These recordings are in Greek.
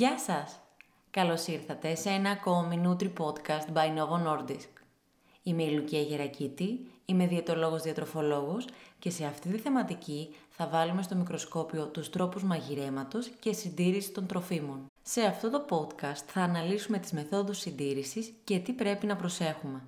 Γεια σας! Καλώς ήρθατε σε ένα ακόμη Nutri Podcast by Novo Nordisk. Είμαι η Λουκία Γερακίτη, είμαι διαιτολόγος διατροφολόγος και σε αυτή τη θεματική θα βάλουμε στο μικροσκόπιο τους τρόπους μαγειρέματος και συντήρησης των τροφίμων. Σε αυτό το podcast θα αναλύσουμε τις μεθόδους συντήρησης και τι πρέπει να προσέχουμε.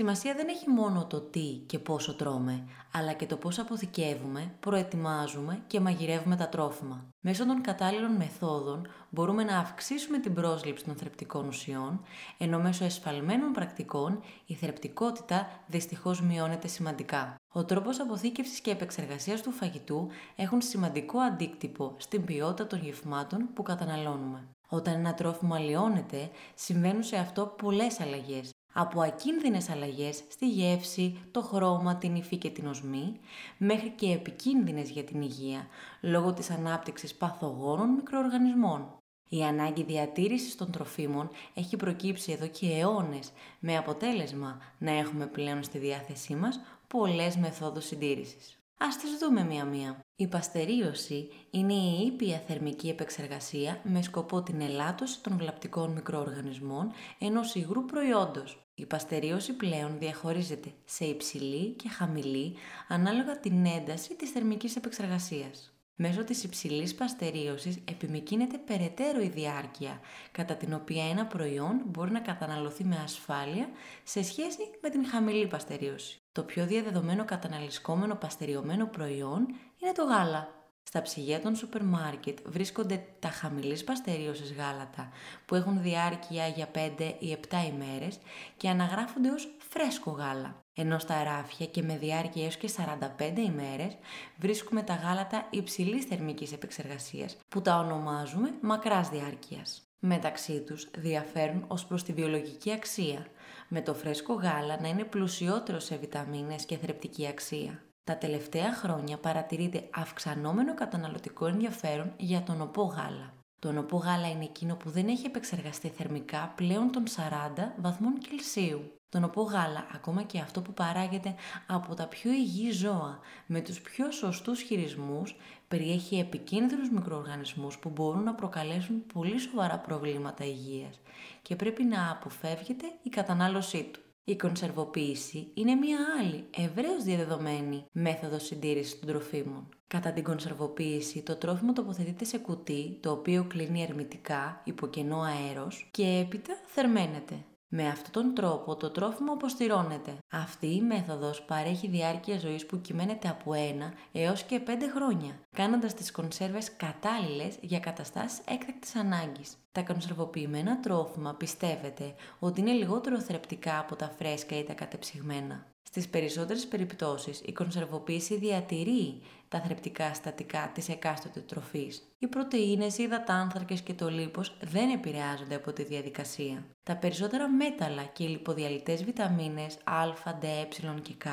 Σημασία δεν έχει μόνο το τι και πόσο τρώμε, αλλά και το πώς αποθηκεύουμε, προετοιμάζουμε και μαγειρεύουμε τα τρόφιμα. Μέσω των κατάλληλων μεθόδων μπορούμε να αυξήσουμε την πρόσληψη των θρεπτικών ουσιών, ενώ μέσω εσφαλμένων πρακτικών η θρεπτικότητα δυστυχώς μειώνεται σημαντικά. Ο τρόπος αποθήκευσης και επεξεργασίας του φαγητού έχουν σημαντικό αντίκτυπο στην ποιότητα των γευμάτων που καταναλώνουμε. Όταν ένα τρόφιμο αλλοιώνεται, συμβαίνουν σε αυτό πολλές αλλαγές, από ακίνδυνες αλλαγές στη γεύση, το χρώμα, την υφή και την οσμή, μέχρι και επικίνδυνες για την υγεία, λόγω της ανάπτυξης παθογόνων μικροοργανισμών. Η ανάγκη διατήρησης των τροφίμων έχει προκύψει εδώ και αιώνες, με αποτέλεσμα να έχουμε πλέον στη διάθεσή μας πολλές μεθόδους συντήρησης. Ας τις δούμε μία-μία. Η παστερίωση είναι η ήπια θερμική επεξεργασία με σκοπό την ελάττωση των βλαπτικών μικροοργανισμών ενός υγρού προϊόντος. Η παστερίωση πλέον διαχωρίζεται σε υψηλή και χαμηλή ανάλογα την ένταση της θερμικής επεξεργασίας. Μέσω της υψηλής παστερίωσης επιμηκύνεται περαιτέρω η διάρκεια, κατά την οποία ένα προϊόν μπορεί να καταναλωθεί με ασφάλεια σε σχέση με την χαμηλή παστερίωση. Το πιο διαδεδομένο καταναλισκόμενο παστεριωμένο προϊόν είναι το γάλα. Στα ψυγεία των σούπερ μάρκετ βρίσκονται τα χαμηλής παστερίωσης γάλατα που έχουν διάρκεια για 5 ή 7 ημέρες και αναγράφονται ως φρέσκο γάλα. Ενώ στα ράφια και με διάρκεια έως και 45 ημέρες βρίσκουμε τα γάλατα υψηλής θερμικής επεξεργασίας που τα ονομάζουμε μακράς διάρκειας. Μεταξύ τους διαφέρουν ως προς τη βιολογική αξία, με το φρέσκο γάλα να είναι πλουσιότερο σε βιταμίνες και θρεπτική αξία. Τα τελευταία χρόνια παρατηρείται αυξανόμενο καταναλωτικό ενδιαφέρον για τον οπό γάλα. Το νοπό γάλα είναι εκείνο που δεν έχει επεξεργαστεί θερμικά πλέον των 40 βαθμών Κελσίου. Το νοπό γάλα, ακόμα και αυτό που παράγεται από τα πιο υγιή ζώα, με τους πιο σωστούς χειρισμούς, περιέχει επικίνδυνους μικροοργανισμούς που μπορούν να προκαλέσουν πολύ σοβαρά προβλήματα υγείας και πρέπει να αποφεύγεται η κατανάλωσή του. Η κονσερβοποίηση είναι μία άλλη, ευρέως διαδεδομένη μέθοδος συντήρησης των τροφίμων. Κατά την κονσερβοποίηση, το τρόφιμο τοποθετείται σε κουτί, το οποίο κλείνει ερμητικά υπό κενό αέρος και έπειτα θερμαίνεται. Με αυτόν τον τρόπο το τρόφιμο αποστηρώνεται. Αυτή η μέθοδος παρέχει διάρκεια ζωής που κυμαίνεται από 1 έως και 5 χρόνια, κάνοντας τις κονσέρβες κατάλληλες για καταστάσεις έκτακτης ανάγκης. Τα κονσερβοποιημένα τρόφιμα πιστεύετε ότι είναι λιγότερο θρεπτικά από τα φρέσκα ή τα κατεψυγμένα; Στις περισσότερες περιπτώσεις η κονσερβοποίηση διατηρεί τα θρεπτικά στατικά της εκάστοτε τροφής. Οι πρωτεΐνες, οι υδατάνθρακες και το λίπος δεν επηρεάζονται από τη διαδικασία. Τα περισσότερα μέταλλα και οι λιποδιαλυτές βιταμίνες α, d, ε και κ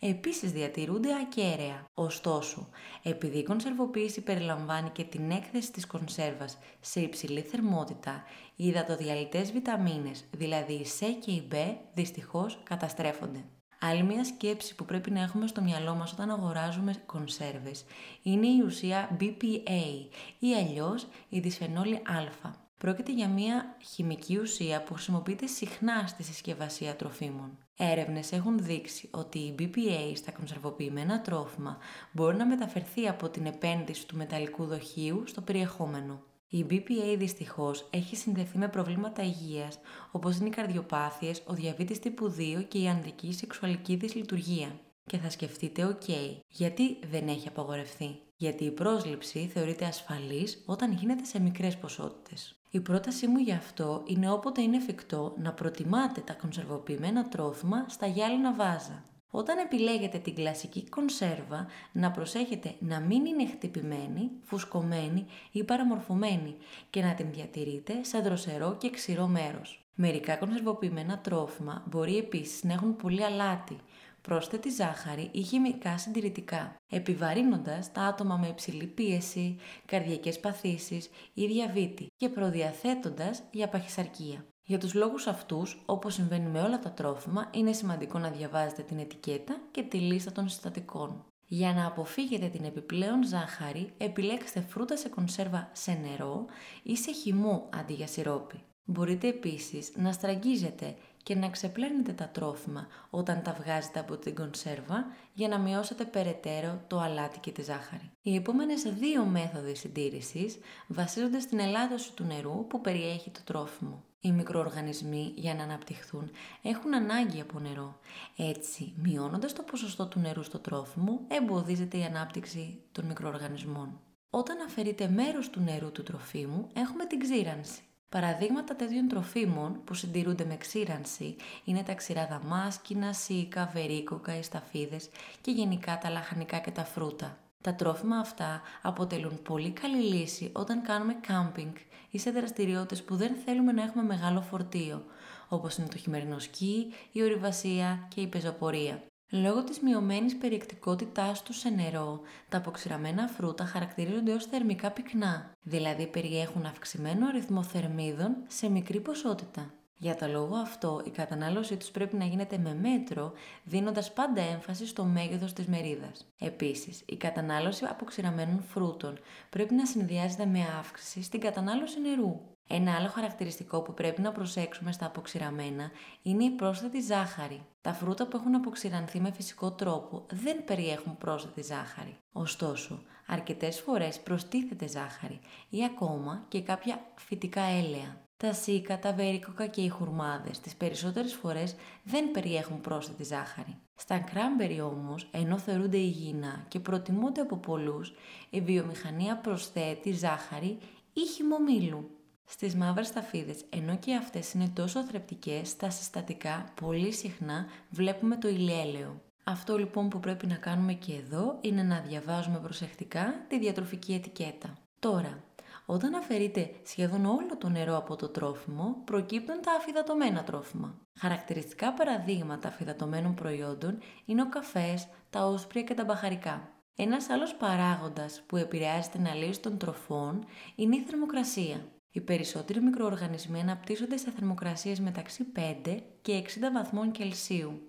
επίσης διατηρούνται ακέραια. Ωστόσο, επειδή η κονσερβοποίηση περιλαμβάνει και την έκθεση της κονσέρβας σε υψηλή θερμότητα, οι υδατοδιαλυτές βιταμίνες, δηλαδή η C και η B, δυστυχώς καταστρέφονται. Άλλη μια σκέψη που πρέπει να έχουμε στο μυαλό μας όταν αγοράζουμε κονσέρβες είναι η ουσία BPA ή αλλιώς η δυσφενόλη α. Πρόκειται για μια χημική ουσία που χρησιμοποιείται συχνά στη συσκευασία τροφίμων. Έρευνες έχουν δείξει ότι η BPA στα κονσερβοποιημένα τρόφιμα μπορεί να μεταφερθεί από την επένδυση του μεταλλικού δοχείου στο περιεχόμενο. Η BPA δυστυχώς έχει συνδεθεί με προβλήματα υγείας όπως είναι οι καρδιοπάθειες, ο διαβήτης τύπου 2 και η ανδρική σεξουαλική δυσλειτουργία. Και θα σκεφτείτε, ok, γιατί δεν έχει απαγορευτεί; Γιατί η πρόσληψη θεωρείται ασφαλής όταν γίνεται σε μικρές ποσότητες. Η πρότασή μου γι' αυτό είναι όποτε είναι εφικτό να προτιμάτε τα κονσερβοποιημένα τρόφιμα στα γυάλινα βάζα. Όταν επιλέγετε την κλασική κονσέρβα, να προσέχετε να μην είναι χτυπημένη, φουσκωμένη ή παραμορφωμένη και να την διατηρείτε σε δροσερό και ξηρό μέρος. Μερικά κονσερβοποιημένα τρόφιμα μπορεί επίσης να έχουν πολύ αλάτι, πρόσθετη ζάχαρη ή χημικά συντηρητικά, επιβαρύνοντας τα άτομα με υψηλή πίεση, καρδιακές παθήσεις ή διαβήτη και προδιαθέτοντας για παχυσαρκία. Για τους λόγους αυτούς, όπως συμβαίνει με όλα τα τρόφιμα, είναι σημαντικό να διαβάζετε την ετικέτα και τη λίστα των συστατικών. Για να αποφύγετε την επιπλέον ζάχαρη, επιλέξτε φρούτα σε κονσέρβα σε νερό ή σε χυμό αντί για σιρόπι. Μπορείτε επίσης να στραγγίζετε και να ξεπλένετε τα τρόφιμα όταν τα βγάζετε από την κονσέρβα για να μειώσετε περαιτέρω το αλάτι και τη ζάχαρη. Οι επόμενες δύο μέθοδοι συντήρησης βασίζονται στην ελάττωση του νερού που περιέχει το τρόφιμο. Οι μικροοργανισμοί για να αναπτυχθούν έχουν ανάγκη από νερό. Έτσι, μειώνοντας το ποσοστό του νερού στο τρόφιμο, εμποδίζεται η ανάπτυξη των μικροοργανισμών. Όταν αφαιρείται μέρος του νερού του τροφίμου, έχουμε την ξύρανση. Παραδείγματα τέτοιων τροφίμων που συντηρούνται με ξύρανση είναι τα ξηρά δαμάσκηνα, σίκα, βερίκοκα, οι σταφίδες και γενικά τα λαχανικά και τα φρούτα. Τα τρόφιμα αυτά αποτελούν πολύ καλή λύση όταν κάνουμε κάμπινγκ ή σε δραστηριότητες που δεν θέλουμε να έχουμε μεγάλο φορτίο, όπως είναι το χειμερινό σκι, η ορειβασία και η πεζοπορία. Λόγω της μειωμένης περιεκτικότητάς του σε νερό, τα αποξηραμένα φρούτα χαρακτηρίζονται ως θερμικά πυκνά, δηλαδή περιέχουν αυξημένο αριθμό θερμίδων σε μικρή ποσότητα. Για το λόγο αυτό, η κατανάλωσή τους πρέπει να γίνεται με μέτρο, δίνοντας πάντα έμφαση στο μέγεθος της μερίδας. Επίσης, η κατανάλωση αποξηραμένων φρούτων πρέπει να συνδυάζεται με αύξηση στην κατανάλωση νερού. Ένα άλλο χαρακτηριστικό που πρέπει να προσέξουμε στα αποξηραμένα είναι η πρόσθετη ζάχαρη. Τα φρούτα που έχουν αποξηρανθεί με φυσικό τρόπο δεν περιέχουν πρόσθετη ζάχαρη. Ωστόσο, αρκετές φορές προστίθεται ζάχαρη ή ακόμα και κάποια φυτικά έλαια. Τα σίκα, τα βέρικοκα και οι χουρμάδες τις περισσότερες φορές δεν περιέχουν πρόσθετη ζάχαρη. Στα κράμπερι όμως, ενώ θεωρούνται υγιεινά και προτιμούνται από πολλούς, η βιομηχανία προσθέτει ζάχαρη ή χυμομήλου. Στις μαύρες σταφίδες, ενώ και αυτές είναι τόσο θρεπτικές, στα συστατικά πολύ συχνά βλέπουμε το ηλιέλαιο. Αυτό λοιπόν που πρέπει να κάνουμε και εδώ είναι να διαβάζουμε προσεκτικά τη διατροφική ετικέτα. Τώρα, όταν αφαιρείται σχεδόν όλο το νερό από το τρόφιμο, προκύπτουν τα αφυδατωμένα τρόφιμα. Χαρακτηριστικά παραδείγματα αφυδατωμένων προϊόντων είναι ο καφές, τα όσπρια και τα μπαχαρικά. Ένας άλλος παράγοντας που επηρεάζει την αλύση των τροφών είναι η θερμοκρασία. Οι περισσότεροι μικροοργανισμοί αναπτύσσονται σε θερμοκρασίες μεταξύ 5 και 60 βαθμών Κελσίου.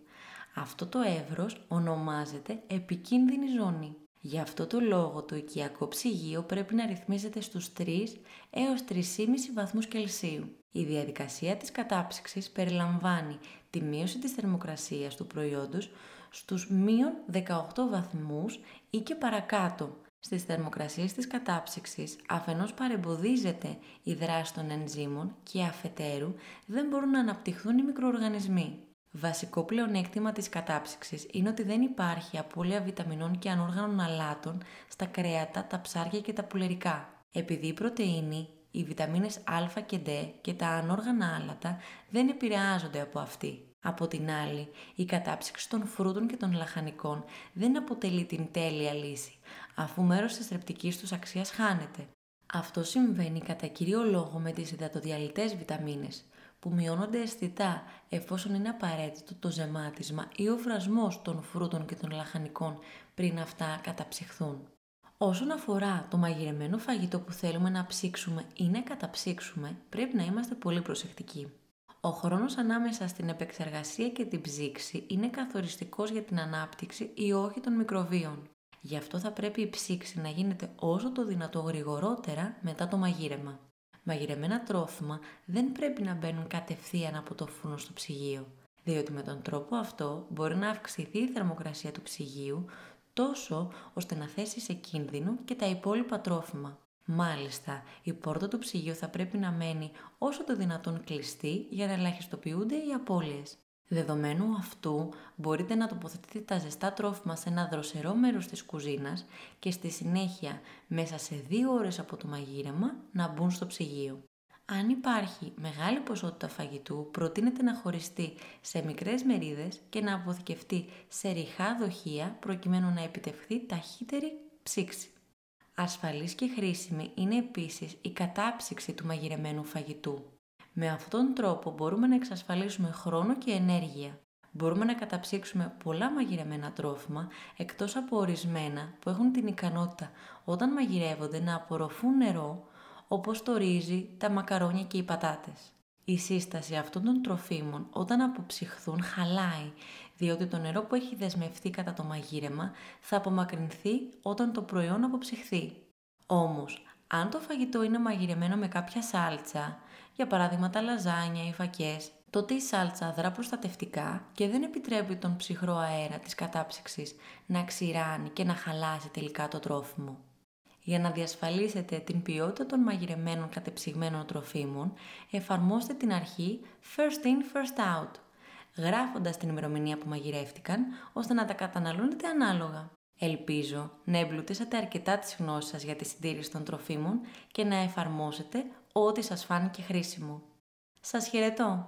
Αυτό το εύρος ονομάζεται επικίνδυνη ζώνη. Γι' αυτό το λόγο το οικιακό ψυγείο πρέπει να ρυθμίζεται στους 3 έως 3,5 βαθμούς Κελσίου. Η διαδικασία της κατάψυξης περιλαμβάνει τη μείωση της θερμοκρασίας του προϊόντος στους μείον 18 βαθμούς ή και παρακάτω. Στις θερμοκρασίες της κατάψυξης αφενός παρεμποδίζεται η δράση των ενζήμων και αφετέρου δεν μπορούν να αναπτυχθούν οι μικροοργανισμοί. Βασικό πλεονέκτημα της κατάψυξης είναι ότι δεν υπάρχει απώλεια βιταμινών και ανόργανων αλάτων στα κρέατα, τα ψάρια και τα πουλερικά. Επειδή η πρωτεΐνη, οι βιταμίνες Α και D και τα ανόργανα άλατα δεν επηρεάζονται από αυτή. Από την άλλη, η κατάψυξη των φρούτων και των λαχανικών δεν αποτελεί την τέλεια λύση, αφού μέρος της θρεπτικής τους αξίας χάνεται. Αυτό συμβαίνει κατά κύριο λόγο με τις υδατοδιαλυτές βιταμίνες, που μειώνονται αισθητά εφόσον είναι απαραίτητο το ζεμάτισμα ή ο φρασμός των φρούτων και των λαχανικών πριν αυτά καταψυχθούν. Όσον αφορά το μαγειρεμένο φαγητό που θέλουμε να ψήξουμε ή να καταψύξουμε, πρέπει να είμαστε πολύ προσεκτικοί. Ο χρόνος ανάμεσα στην επεξεργασία και την ψήξη είναι καθοριστικός για την ανάπτυξη ή όχι των μικροβίων. Γι' αυτό θα πρέπει η ψήξη να γίνεται όσο το δυνατό γρηγορότερα μετά το μαγείρεμα. Μαγειρεμένα τρόφιμα δεν πρέπει να μπαίνουν κατευθείαν από το φούρνο στο ψυγείο, διότι με τον τρόπο αυτό μπορεί να αυξηθεί η θερμοκρασία του ψυγείου τόσο ώστε να θέσει σε κίνδυνο και τα υπόλοιπα τρόφιμα. Μάλιστα, η πόρτα του ψυγείου θα πρέπει να μένει όσο το δυνατόν κλειστή για να ελαχιστοποιούνται οι απώλειες. Δεδομένου αυτού, μπορείτε να τοποθετείτε τα ζεστά τρόφιμα σε ένα δροσερό μέρος της κουζίνας και στη συνέχεια, μέσα σε δύο ώρες από το μαγείρεμα, να μπουν στο ψυγείο. Αν υπάρχει μεγάλη ποσότητα φαγητού, προτείνεται να χωριστεί σε μικρές μερίδες και να αποθηκευτεί σε ριχά δοχεία προκειμένου να επιτευχθεί ταχύτερη ψήξη. Ασφαλής και χρήσιμη είναι επίσης η κατάψυξη του μαγειρεμένου φαγητού. Με αυτόν τον τρόπο μπορούμε να εξασφαλίσουμε χρόνο και ενέργεια. μπορούμε να καταψύξουμε πολλά μαγειρεμένα τρόφιμα, εκτός από ορισμένα που έχουν την ικανότητα όταν μαγειρεύονται να απορροφούν νερό, όπως το ρύζι, τα μακαρόνια και οι πατάτες. Η σύσταση αυτών των τροφίμων όταν αποψυχθούν χαλάει, διότι το νερό που έχει δεσμευτεί κατά το μαγείρεμα θα απομακρυνθεί όταν το προϊόν αποψυχθεί. Όμως, αν το φαγητό είναι μαγειρεμένο με κάποια σάλτσα, για παράδειγμα τα λαζάνια ή φακές, τότε η σάλτσα δρά προστατευτικά και δεν επιτρέπει τον ψυχρό αέρα της κατάψυξης να ξηράνει και να χαλάσει τελικά το τρόφιμο. Για να διασφαλίσετε την ποιότητα των μαγειρεμένων κατεψυγμένων τροφίμων, εφαρμόστε την αρχή first in, first out, γράφοντας την ημερομηνία που μαγειρεύτηκαν, ώστε να τα καταναλώνετε ανάλογα. Ελπίζω να εμπλουτίσατε αρκετά τις γνώσεις σας για τη συντήρηση των τροφίμων και να εφαρμόσετε ό,τι σας φάνηκε χρήσιμο. Σας χαιρετώ!